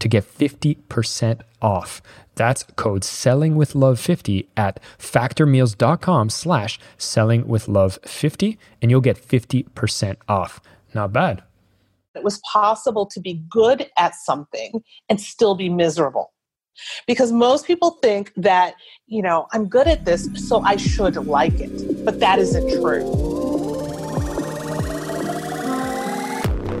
to get 50% off. That's code selling with love 50 at factormeals.com slash selling with love 50 and you'll get 50% off. Not bad. It was possible to be good at something and still be miserable. Because most people think that, you know, I'm good at this, so I should like it. But that isn't true.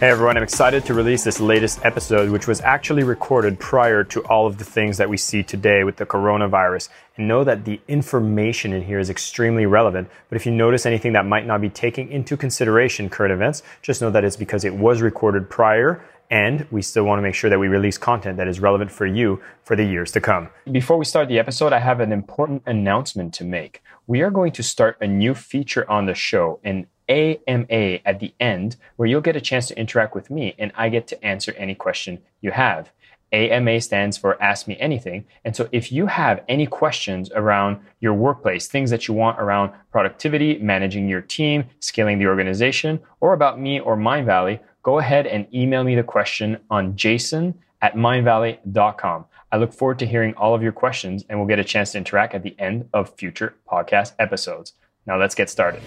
Hey everyone, I'm excited to release this latest episode, which was actually recorded prior to all of the things that we see today with the coronavirus. And know that the information in here is extremely relevant. But if you notice anything that might not be taking into consideration current events, just know that it's because it was recorded prior and we still want to make sure that we release content that is relevant for you for the years to come. Before we start the episode, I have an important announcement to make. We are going to start a new feature on the show, and AMA at the end, where you'll get a chance to interact with me and I get to answer any question you have. AMA stands for Ask Me Anything. And so if you have any questions around your workplace, things that you want around productivity, managing your team, scaling the organization, or about me or Mindvalley, go ahead and email me the question on jason at mindvalley.com. I look forward to hearing all of your questions and we'll get a chance to interact at the end of future podcast episodes. Now let's get started.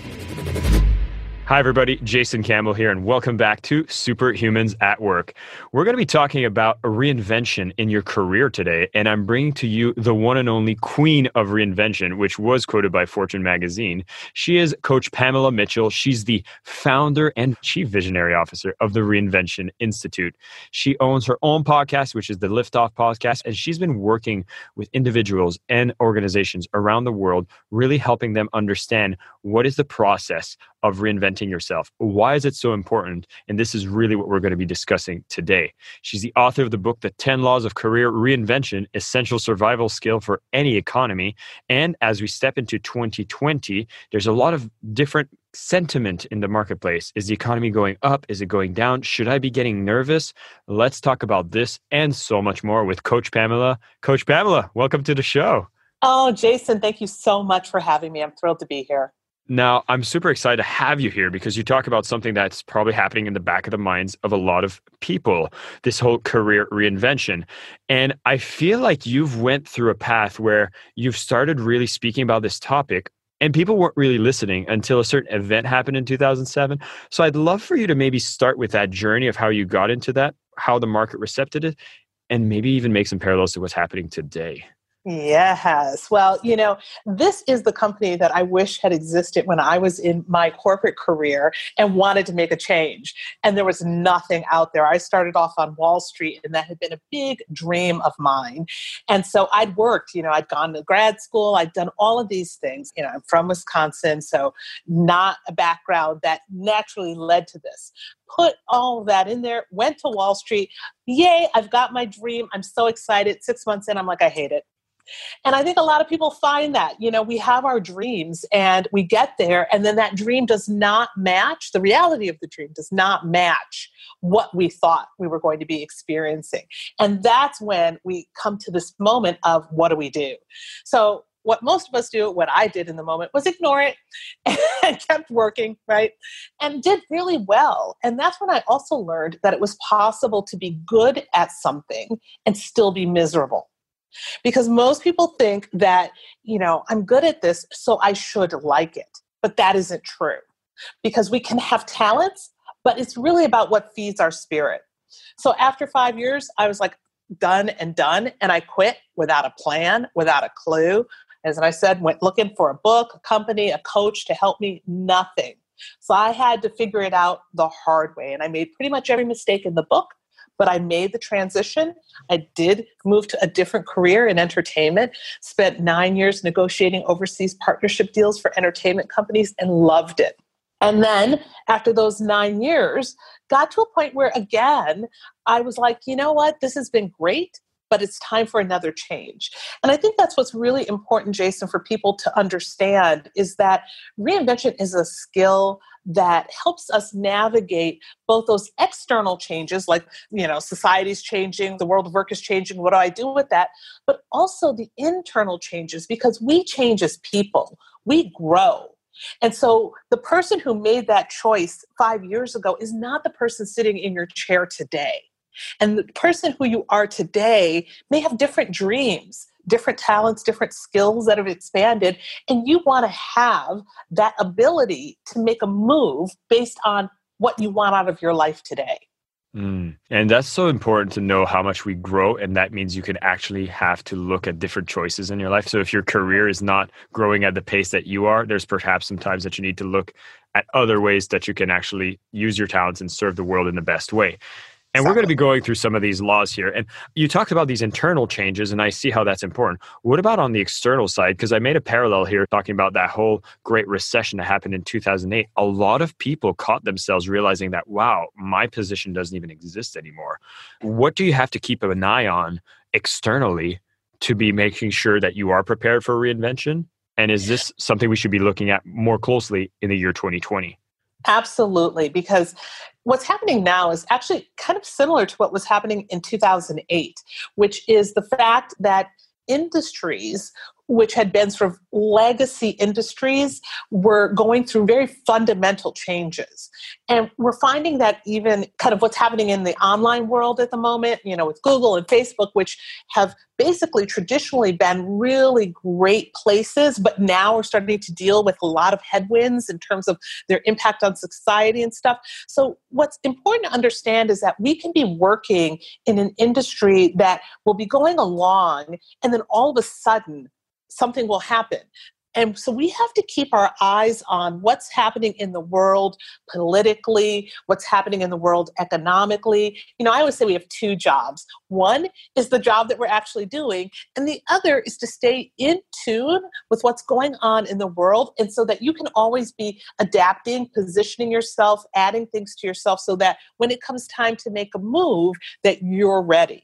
Hi, everybody. Jason Campbell here, and welcome back to Superhumans at Work. We're going to be talking about a reinvention in your career today, and I'm bringing to you the one and only queen of reinvention, which was quoted by Fortune magazine. She is Coach Pamela Mitchell. She's the founder and chief visionary officer of the Reinvention Institute. She owns her own podcast, which is the Liftoff podcast, and she's been working with individuals and organizations around the world, really helping them understand what is the process of reinventing yourself. Why is it so important? And this is really what we're going to be discussing today. She's the author of the book, The 10 Laws of Career Reinvention Essential Survival Skill for Any Economy. And as we step into 2020, there's a lot of different sentiment in the marketplace. Is the economy going up? Is it going down? Should I be getting nervous? Let's talk about this and so much more with Coach Pamela. Coach Pamela, welcome to the show. Oh, Jason, thank you so much for having me. I'm thrilled to be here. Now, I'm super excited to have you here because you talk about something that's probably happening in the back of the minds of a lot of people, this whole career reinvention. And I feel like you've went through a path where you've started really speaking about this topic and people weren't really listening until a certain event happened in 2007. So I'd love for you to maybe start with that journey of how you got into that, how the market recepted it, and maybe even make some parallels to what's happening today. Yes. Well, you know, this is the company that I wish had existed when I was in my corporate career and wanted to make a change. And there was nothing out there. I started off on Wall Street, and that had been a big dream of mine. And so I'd worked, you know, I'd gone to grad school, I'd done all of these things. You know, I'm from Wisconsin, so not a background that naturally led to this put all that in there, went to Wall Street. Yay, I've got my dream. I'm so excited. Six months in, I'm like, I hate it. And I think a lot of people find that, you know, we have our dreams and we get there, and then that dream does not match, the reality of the dream does not match what we thought we were going to be experiencing. And that's when we come to this moment of what do we do? So, what most of us do, what I did in the moment, was ignore it and kept working, right? And did really well. And that's when I also learned that it was possible to be good at something and still be miserable. Because most people think that, you know, I'm good at this, so I should like it. But that isn't true. Because we can have talents, but it's really about what feeds our spirit. So after five years, I was like, done and done. And I quit without a plan, without a clue. As I said, went looking for a book, a company, a coach to help me, nothing. So I had to figure it out the hard way. And I made pretty much every mistake in the book but I made the transition. I did move to a different career in entertainment, spent nine years negotiating overseas partnership deals for entertainment companies and loved it. And then after those nine years, got to a point where again, I was like, you know what, this has been great but it's time for another change. And I think that's what's really important, Jason, for people to understand is that reinvention is a skill that helps us navigate both those external changes like you know society's changing the world of work is changing what do i do with that? But also the internal changes because we change as people. We grow. And so the person who made that choice five years ago is not the person sitting in your chair today. And the person who you are today may have different dreams different talents, different skills that have expanded, and you want to have that ability to make a move based on what you want out of your life today. Mm. And that's so important to know how much we grow. And that means you can actually have to look at different choices in your life. So if your career is not growing at the pace that you are, there's perhaps some times that you need to look at other ways that you can actually use your talents and serve the world in the best way. And we're going to be going through some of these laws here. And you talked about these internal changes, and I see how that's important. What about on the external side? Because I made a parallel here talking about that whole great recession that happened in 2008. A lot of people caught themselves realizing that, wow, my position doesn't even exist anymore. What do you have to keep an eye on externally to be making sure that you are prepared for reinvention? And is this something we should be looking at more closely in the year 2020? Absolutely, because what's happening now is actually kind of similar to what was happening in 2008, which is the fact that industries which had been sort of legacy industries were going through very fundamental changes. And we're finding that even kind of what's happening in the online world at the moment, you know, with Google and Facebook, which have basically traditionally been really great places, but now are starting to deal with a lot of headwinds in terms of their impact on society and stuff. So, what's important to understand is that we can be working in an industry that will be going along, and then all of a sudden, something will happen. And so we have to keep our eyes on what's happening in the world politically, what's happening in the world economically. You know, I always say we have two jobs. One is the job that we're actually doing, and the other is to stay in tune with what's going on in the world and so that you can always be adapting, positioning yourself, adding things to yourself so that when it comes time to make a move that you're ready.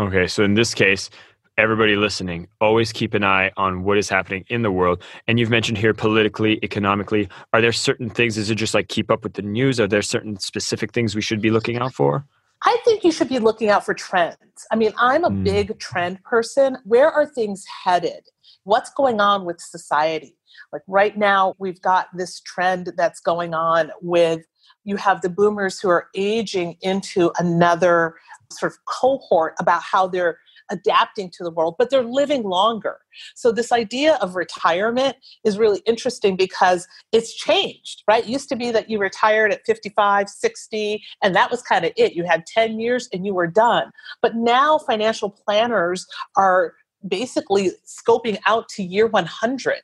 Okay, so in this case, everybody listening, always keep an eye on what is happening in the world. And you've mentioned here politically, economically. Are there certain things? Is it just like keep up with the news? Are there certain specific things we should be looking out for? I think you should be looking out for trends. I mean, I'm a mm. big trend person. Where are things headed? What's going on with society? Like right now, we've got this trend that's going on with you have the boomers who are aging into another sort of cohort about how they're adapting to the world, but they're living longer. So, this idea of retirement is really interesting because it's changed, right? It used to be that you retired at 55, 60, and that was kind of it. You had 10 years and you were done. But now financial planners are basically scoping out to year 100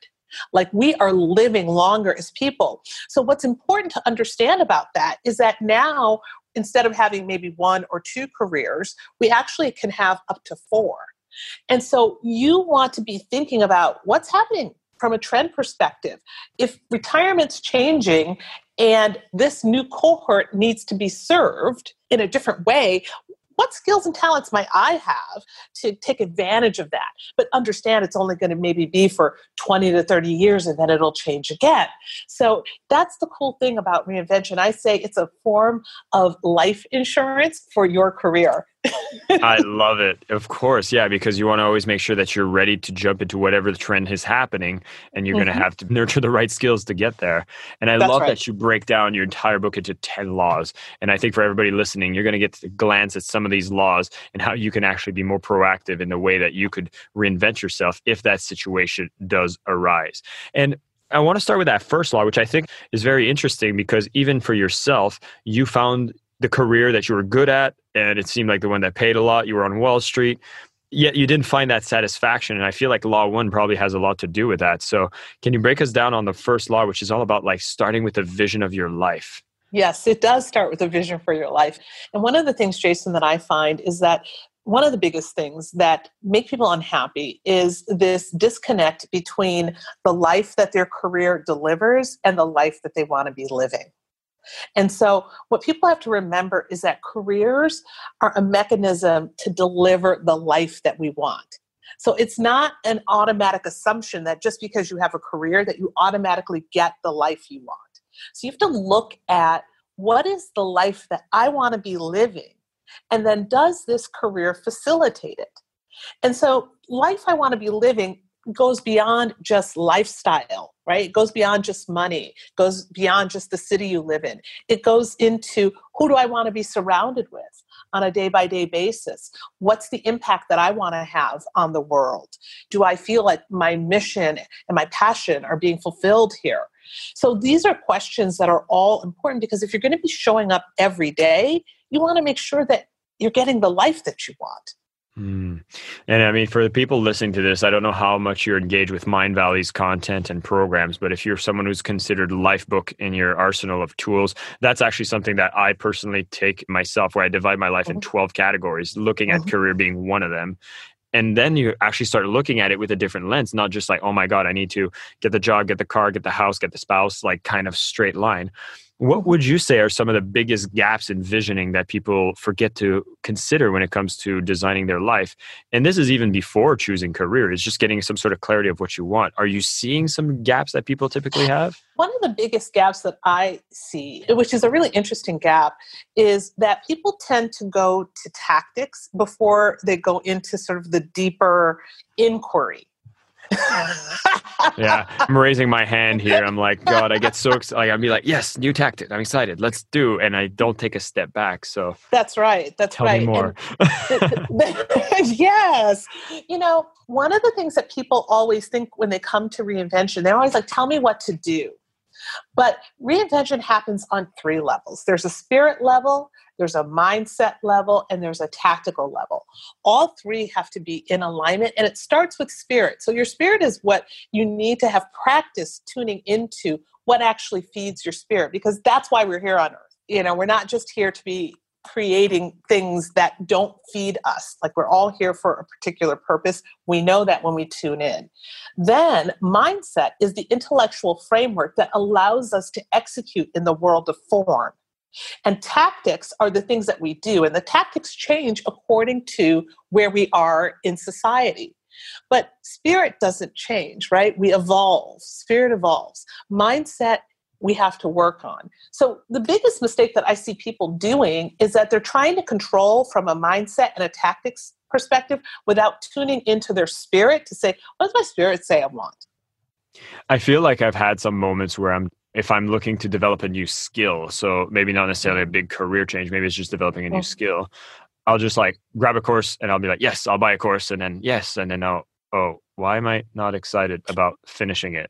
like we are living longer as people. So, what's important to understand about that is that now instead of having maybe one or two careers, we actually can have up to four. And so you want to be thinking about what's happening from a trend perspective. If retirement's changing and this new cohort needs to be served in a different way, what skills and talents might I have to take advantage of that? But understand it's only going to maybe be for 20 to 30 years and then it'll change again. So that's the cool thing about reinvention. I say it's a form of life insurance for your career. I love it. Of course. Yeah, because you want to always make sure that you're ready to jump into whatever the trend is happening and you're mm-hmm. going to have to nurture the right skills to get there. And I That's love right. that you break down your entire book into 10 laws. And I think for everybody listening, you're going to get to glance at some of these laws and how you can actually be more proactive in the way that you could reinvent yourself if that situation does arise. And I want to start with that first law, which I think is very interesting because even for yourself, you found the career that you were good at and it seemed like the one that paid a lot. You were on Wall Street, yet you didn't find that satisfaction. And I feel like Law One probably has a lot to do with that. So, can you break us down on the first law, which is all about like starting with a vision of your life? Yes, it does start with a vision for your life. And one of the things, Jason, that I find is that one of the biggest things that make people unhappy is this disconnect between the life that their career delivers and the life that they want to be living. And so, what people have to remember is that careers are a mechanism to deliver the life that we want. So, it's not an automatic assumption that just because you have a career that you automatically get the life you want. So, you have to look at what is the life that I want to be living? And then, does this career facilitate it? And so, life I want to be living goes beyond just lifestyle, right? It goes beyond just money, it goes beyond just the city you live in. It goes into who do I want to be surrounded with on a day by day basis? What's the impact that I want to have on the world? Do I feel like my mission and my passion are being fulfilled here? So these are questions that are all important because if you're going to be showing up every day, you want to make sure that you're getting the life that you want. Mm. And I mean, for the people listening to this, I don't know how much you're engaged with Mindvalley's content and programs, but if you're someone who's considered Lifebook in your arsenal of tools, that's actually something that I personally take myself, where I divide my life mm-hmm. in 12 categories, looking at mm-hmm. career being one of them and then you actually start looking at it with a different lens not just like oh my god i need to get the job get the car get the house get the spouse like kind of straight line what would you say are some of the biggest gaps in visioning that people forget to consider when it comes to designing their life? And this is even before choosing career, it's just getting some sort of clarity of what you want. Are you seeing some gaps that people typically have? One of the biggest gaps that I see, which is a really interesting gap, is that people tend to go to tactics before they go into sort of the deeper inquiry yeah, I'm raising my hand here. I'm like, God, I get so excited. Like, I'd be like, yes, new tactic. I'm excited. Let's do. And I don't take a step back. So that's right. That's tell right. Me more. yes. You know, one of the things that people always think when they come to reinvention, they're always like, tell me what to do. But reinvention happens on three levels there's a spirit level, there's a mindset level, and there's a tactical level. All three have to be in alignment, and it starts with spirit. So, your spirit is what you need to have practice tuning into what actually feeds your spirit, because that's why we're here on earth. You know, we're not just here to be creating things that don't feed us. Like we're all here for a particular purpose. We know that when we tune in. Then, mindset is the intellectual framework that allows us to execute in the world of form. And tactics are the things that we do, and the tactics change according to where we are in society. But spirit doesn't change, right? We evolve, spirit evolves. Mindset we have to work on. So, the biggest mistake that I see people doing is that they're trying to control from a mindset and a tactics perspective without tuning into their spirit to say, what does my spirit say I want? I feel like I've had some moments where I'm if I'm looking to develop a new skill, so maybe not necessarily a mm-hmm. big career change, maybe it's just developing a new skill. I'll just like grab a course and I'll be like, yes, I'll buy a course, and then yes, and then I'll, oh, why am I not excited about finishing it?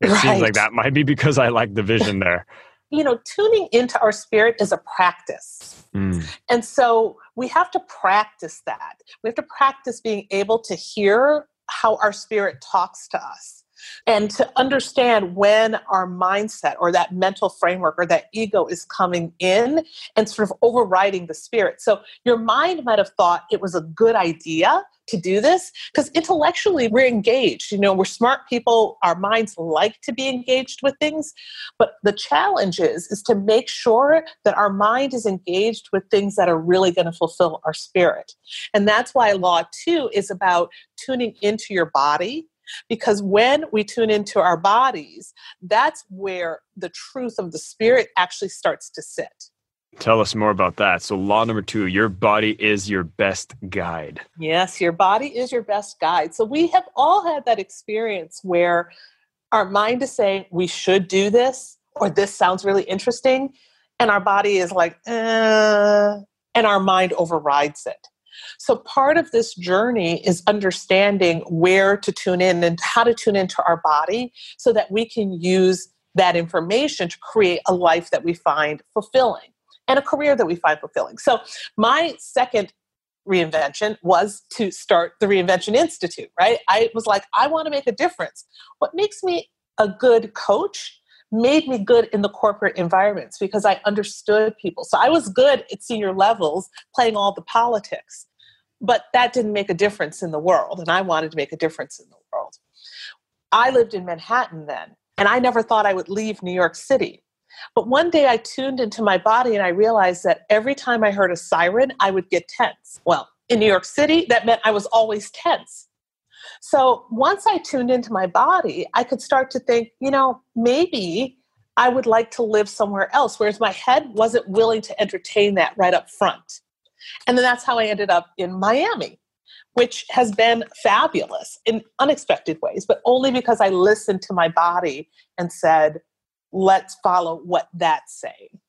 It right. seems like that might be because I like the vision there. you know, tuning into our spirit is a practice. Mm. And so we have to practice that. We have to practice being able to hear how our spirit talks to us and to understand when our mindset or that mental framework or that ego is coming in and sort of overriding the spirit. So your mind might have thought it was a good idea to do this because intellectually we're engaged. You know, we're smart people. Our minds like to be engaged with things. But the challenge is, is to make sure that our mind is engaged with things that are really going to fulfill our spirit. And that's why law two is about tuning into your body because when we tune into our bodies, that's where the truth of the spirit actually starts to sit. Tell us more about that. So, law number two your body is your best guide. Yes, your body is your best guide. So, we have all had that experience where our mind is saying, we should do this, or this sounds really interesting. And our body is like, uh, and our mind overrides it. So, part of this journey is understanding where to tune in and how to tune into our body so that we can use that information to create a life that we find fulfilling and a career that we find fulfilling. So, my second reinvention was to start the Reinvention Institute, right? I was like, I want to make a difference. What makes me a good coach made me good in the corporate environments because I understood people. So I was good at senior levels playing all the politics, but that didn't make a difference in the world. And I wanted to make a difference in the world. I lived in Manhattan then, and I never thought I would leave New York City. But one day I tuned into my body and I realized that every time I heard a siren, I would get tense. Well, in New York City, that meant I was always tense. So once I tuned into my body, I could start to think, you know, maybe I would like to live somewhere else, whereas my head wasn't willing to entertain that right up front. And then that's how I ended up in Miami, which has been fabulous in unexpected ways, but only because I listened to my body and said, let's follow what that's saying.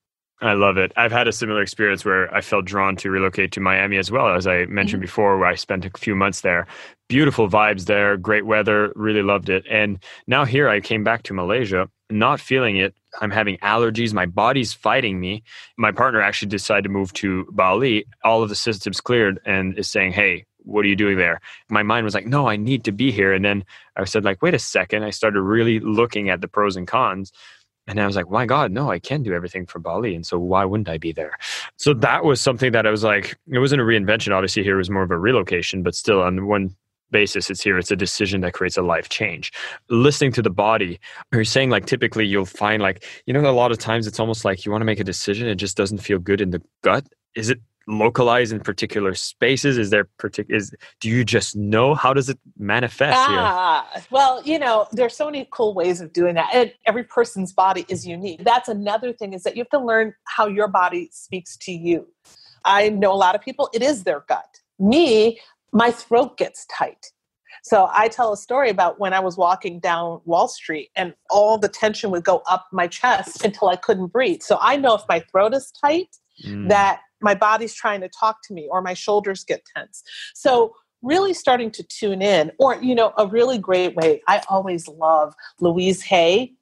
I love it. I've had a similar experience where I felt drawn to relocate to Miami as well, as I mentioned mm-hmm. before, where I spent a few months there. Beautiful vibes there, great weather, really loved it. And now here I came back to Malaysia, not feeling it. I'm having allergies, my body's fighting me. My partner actually decided to move to Bali. All of the systems cleared and is saying, hey, what are you doing there? My mind was like, no, I need to be here. And then I said, like, wait a second. I started really looking at the pros and cons and I was like, my God, no, I can do everything for Bali. And so why wouldn't I be there? So that was something that I was like, it wasn't a reinvention. Obviously, here was more of a relocation, but still on one basis, it's here. It's a decision that creates a life change. Listening to the body, you're saying like typically you'll find like, you know, a lot of times it's almost like you want to make a decision, it just doesn't feel good in the gut. Is it localized in particular spaces? Is there particular? Is do you just know how does it manifest? Ah, here? well, you know, there's so many cool ways of doing that, and every person's body is unique. That's another thing is that you have to learn how your body speaks to you. I know a lot of people; it is their gut. Me, my throat gets tight. So I tell a story about when I was walking down Wall Street and all the tension would go up my chest until I couldn't breathe. So I know if my throat is tight, mm. that my body's trying to talk to me or my shoulders get tense. So really starting to tune in or you know a really great way i always love louise hay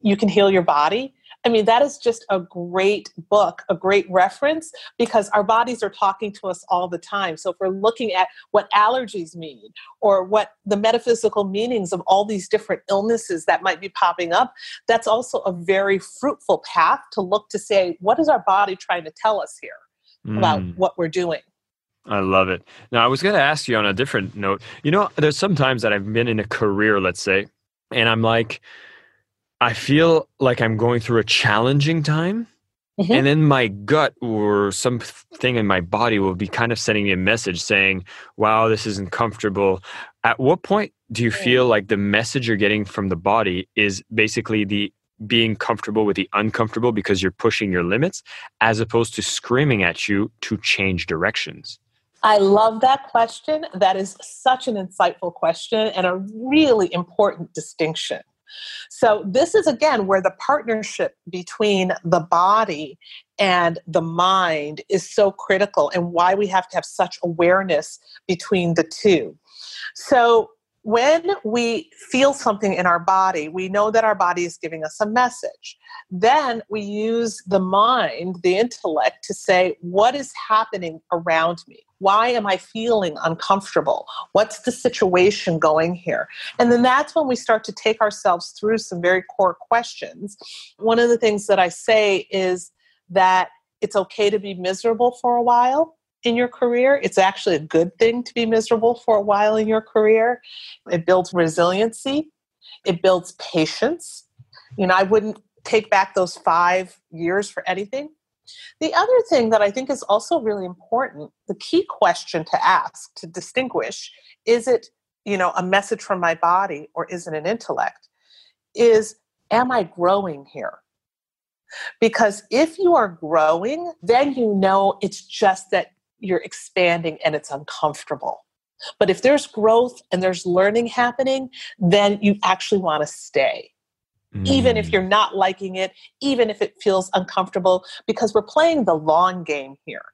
you can heal your body I mean, that is just a great book, a great reference because our bodies are talking to us all the time. So if we're looking at what allergies mean or what the metaphysical meanings of all these different illnesses that might be popping up, that's also a very fruitful path to look to say, what is our body trying to tell us here? mm. about what we're doing. I love it. Now, I was going to ask you on a different note. You know, there's sometimes that I've been in a career, let's say, and I'm like, I feel like I'm going through a challenging time. Mm-hmm. And then my gut or something in my body will be kind of sending me a message saying, wow, this isn't comfortable. At what point do you feel like the message you're getting from the body is basically the being comfortable with the uncomfortable because you're pushing your limits as opposed to screaming at you to change directions? I love that question. That is such an insightful question and a really important distinction. So, this is again where the partnership between the body and the mind is so critical and why we have to have such awareness between the two. So, when we feel something in our body, we know that our body is giving us a message. Then we use the mind, the intellect, to say, What is happening around me? Why am I feeling uncomfortable? What's the situation going here? And then that's when we start to take ourselves through some very core questions. One of the things that I say is that it's okay to be miserable for a while in your career. It's actually a good thing to be miserable for a while in your career. It builds resiliency, it builds patience. You know, I wouldn't take back those five years for anything. The other thing that I think is also really important, the key question to ask to distinguish is it, you know, a message from my body or is it an intellect? Is am I growing here? Because if you are growing, then you know it's just that you're expanding and it's uncomfortable. But if there's growth and there's learning happening, then you actually want to stay. Mm. Even if mm. you're not liking it, even if it feels uncomfortable, because we're playing the long game here.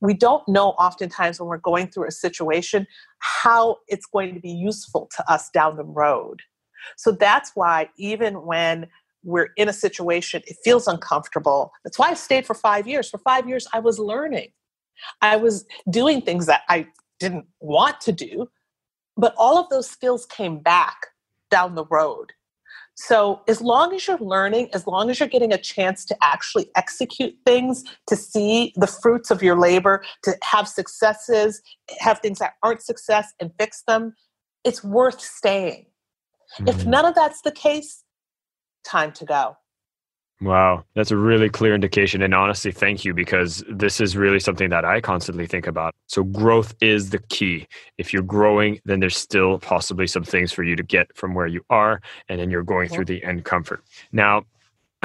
We don't know oftentimes when we're going through a situation how it's going to be useful to us down the road. So that's why, even when we're in a situation, it feels uncomfortable. That's why I stayed for five years. For five years, I was learning. I was doing things that I didn't want to do, but all of those skills came back down the road. So, as long as you're learning, as long as you're getting a chance to actually execute things, to see the fruits of your labor, to have successes, have things that aren't success and fix them, it's worth staying. Mm-hmm. If none of that's the case, time to go. Wow, that's a really clear indication. And honestly, thank you because this is really something that I constantly think about. So, growth is the key. If you're growing, then there's still possibly some things for you to get from where you are, and then you're going through the end comfort. Now,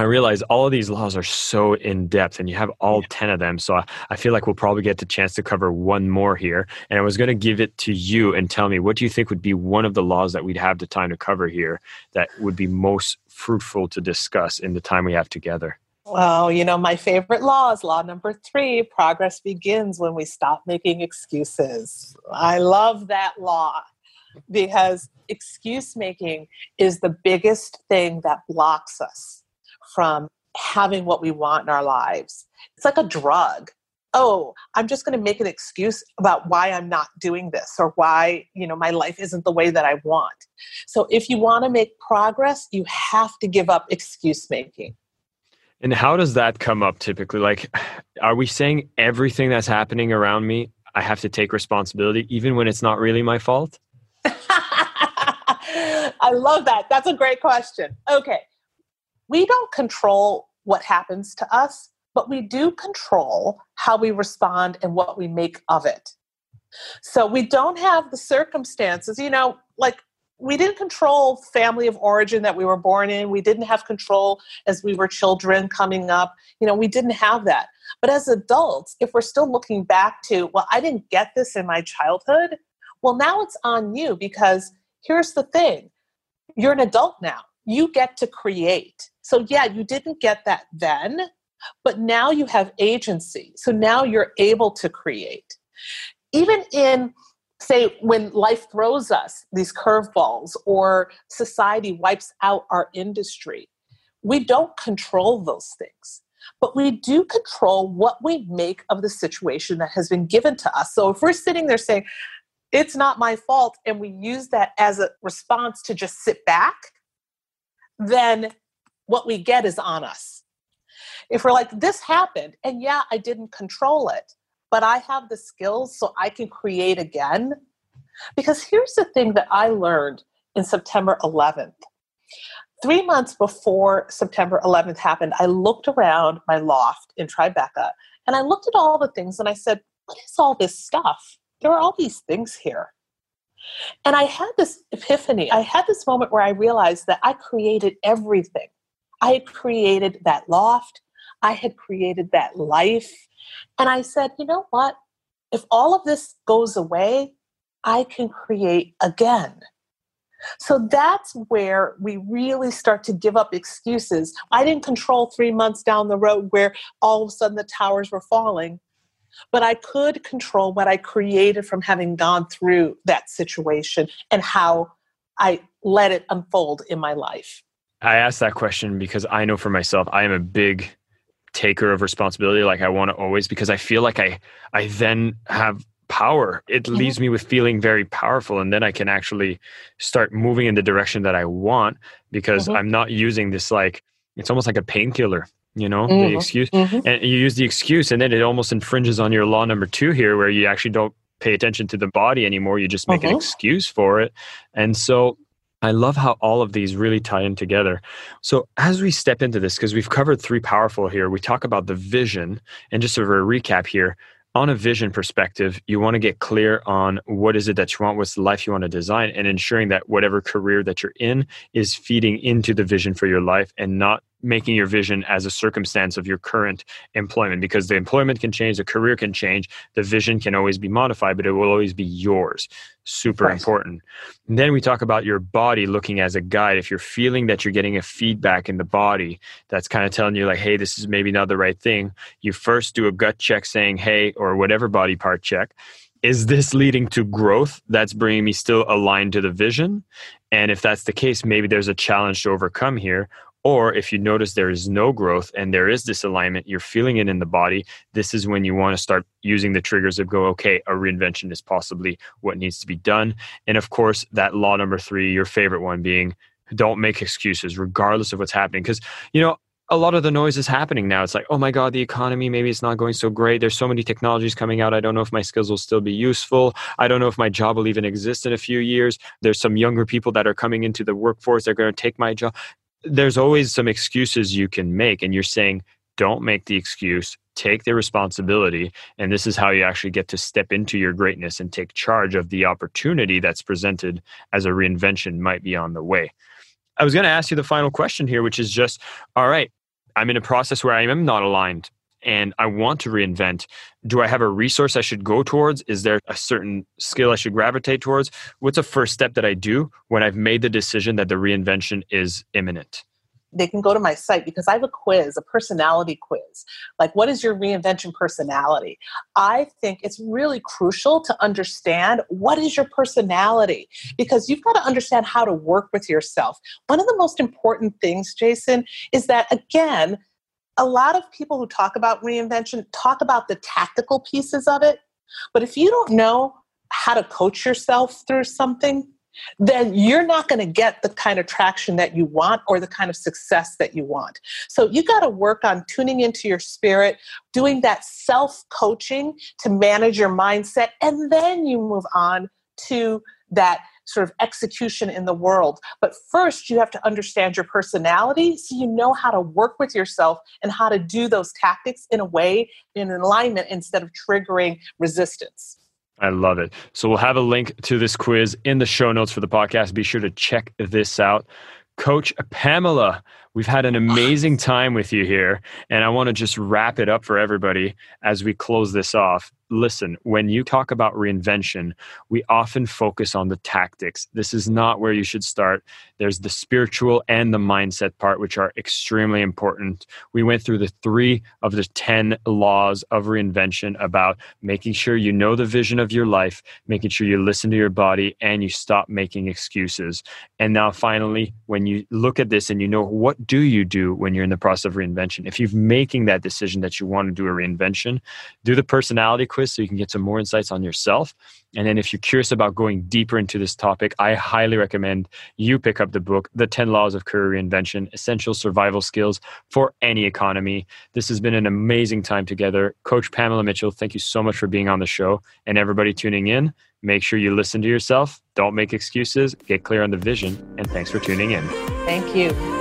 I realize all of these laws are so in depth and you have all 10 of them. So I feel like we'll probably get the chance to cover one more here. And I was going to give it to you and tell me what do you think would be one of the laws that we'd have the time to cover here that would be most fruitful to discuss in the time we have together? Well, you know, my favorite law is law number three progress begins when we stop making excuses. I love that law because excuse making is the biggest thing that blocks us from having what we want in our lives. It's like a drug. Oh, I'm just going to make an excuse about why I'm not doing this or why, you know, my life isn't the way that I want. So if you want to make progress, you have to give up excuse making. And how does that come up typically? Like, are we saying everything that's happening around me, I have to take responsibility, even when it's not really my fault? I love that. That's a great question. Okay we don't control what happens to us, but we do control how we respond and what we make of it. So we don't have the circumstances, you know, like we didn't control family of origin that we were born in. We didn't have control as we were children coming up. You know, we didn't have that. But as adults, if we're still looking back to, well, I didn't get this in my childhood, well, now it's on you because here's the thing you're an adult now. You get to create. So, yeah, you didn't get that then, but now you have agency. So now you're able to create. Even in, say, when life throws us these curveballs or society wipes out our industry, we don't control those things. But we do control what we make of the situation that has been given to us. So if we're sitting there saying, it's not my fault, and we use that as a response to just sit back, then what we get is on us. If we're like, this happened, and yeah, I didn't control it, but I have the skills so I can create again. Because here's the thing that I learned in September 11th. Three months before September 11th happened, I looked around my loft in Tribeca and I looked at all the things and I said, What is all this stuff? There are all these things here. And I had this epiphany. I had this moment where I realized that I created everything. I had created that loft, I had created that life. And I said, you know what? If all of this goes away, I can create again. So that's where we really start to give up excuses. I didn't control three months down the road where all of a sudden the towers were falling, but I could control what I created from having gone through that situation and how I let it unfold in my life. I asked that question because I know for myself, I am a big taker of responsibility. Like I want to always, because I feel like I, I then have power. It mm-hmm. leaves me with feeling very powerful. And then I can actually start moving in the direction that I want because mm-hmm. I'm not using this like, it's almost like a painkiller. you know mm-hmm. the excuse mm-hmm. and you use the excuse and then it almost infringes on your law number two here where you actually don't pay attention to the body anymore you just make mm-hmm. an excuse for it and so I love how all of these really tie in together. So, as we step into this, because we've covered three powerful here, we talk about the vision. And just of a recap here on a vision perspective, you want to get clear on what is it that you want, what's the life you want to design, and ensuring that whatever career that you're in is feeding into the vision for your life and not making your vision as a circumstance of your current employment because the employment can change, the career can change, the vision can always be modified, but it will always be yours. Super right. important. And then we talk about your body looking as a guide. If you're feeling that you're getting a feedback in the body that's kind of telling you, like, hey, this is maybe not the right thing, you first do a gut check saying, hey, or whatever body part check is this leading to growth that's bringing me still aligned to the vision? And if that's the case, maybe there's a challenge to overcome here. Or if you notice there is no growth and there is disalignment, you're feeling it in the body, this is when you want to start using the triggers of go, okay, a reinvention is possibly what needs to be done. And of course, that law number three, your favorite one being don't make excuses regardless of what's happening. Because, you know, a lot of the noise is happening now. It's like, oh my God, the economy, maybe it's not going so great. There's so many technologies coming out. I don't know if my skills will still be useful. I don't know if my job will even exist in a few years. There's some younger people that are coming into the workforce. They're going to take my job there's always some excuses you can make and you're saying don't make the excuse take the responsibility and this is how you actually get to step into your greatness and take charge of the opportunity that's presented as a reinvention might be on the way. I was going to ask you the final question here which is just all right i'm in a process where i am not aligned and I want to reinvent, do I have a resource I should go towards? Is there a certain skill I should gravitate towards? What's a first step that I do when I've made the decision that the reinvention is imminent? They can go to my site because I have a quiz, a personality quiz. Like, what is your reinvention personality? I think it's really crucial to understand what is your personality because you've got to understand how to work with yourself. One of the most important things, Jason, is that again, a lot of people who talk about reinvention talk about the tactical pieces of it. But if you don't know how to coach yourself through something, then you're not going to get the kind of traction that you want or the kind of success that you want. So you got to work on tuning into your spirit, doing that self coaching to manage your mindset, and then you move on to that sort of execution in the world. But first, you have to understand your personality so you know how to work with yourself and how to do those tactics in a way in alignment instead of triggering resistance. I love it. So we'll have a link to this quiz in the show notes for the podcast. Be sure to check this out. Coach Pamela, we've had an amazing time with you here, and I want to just wrap it up for everybody as we close this off listen, when you talk about reinvention, we often focus on the tactics. This is not where you should start. There's the spiritual and the mindset part, which are extremely important. We went through the three of the 10 laws of reinvention about making sure you know the vision of your life, making sure you listen to your body, and you stop making excuses. And now, finally, when you look at this and you know what do you do when you're in the process of reinvention, if you're making that decision that you want to do a reinvention, do the personality quiz so you can get some more insights on yourself. And then if you're curious about going deeper into this topic, I highly recommend you pick up the book, The 10 Laws of Career Reinvention Essential Survival Skills for Any Economy. This has been an amazing time together. Coach Pamela Mitchell, thank you so much for being on the show. And everybody tuning in, make sure you listen to yourself. Don't make excuses. Get clear on the vision. And thanks for tuning in. Thank you.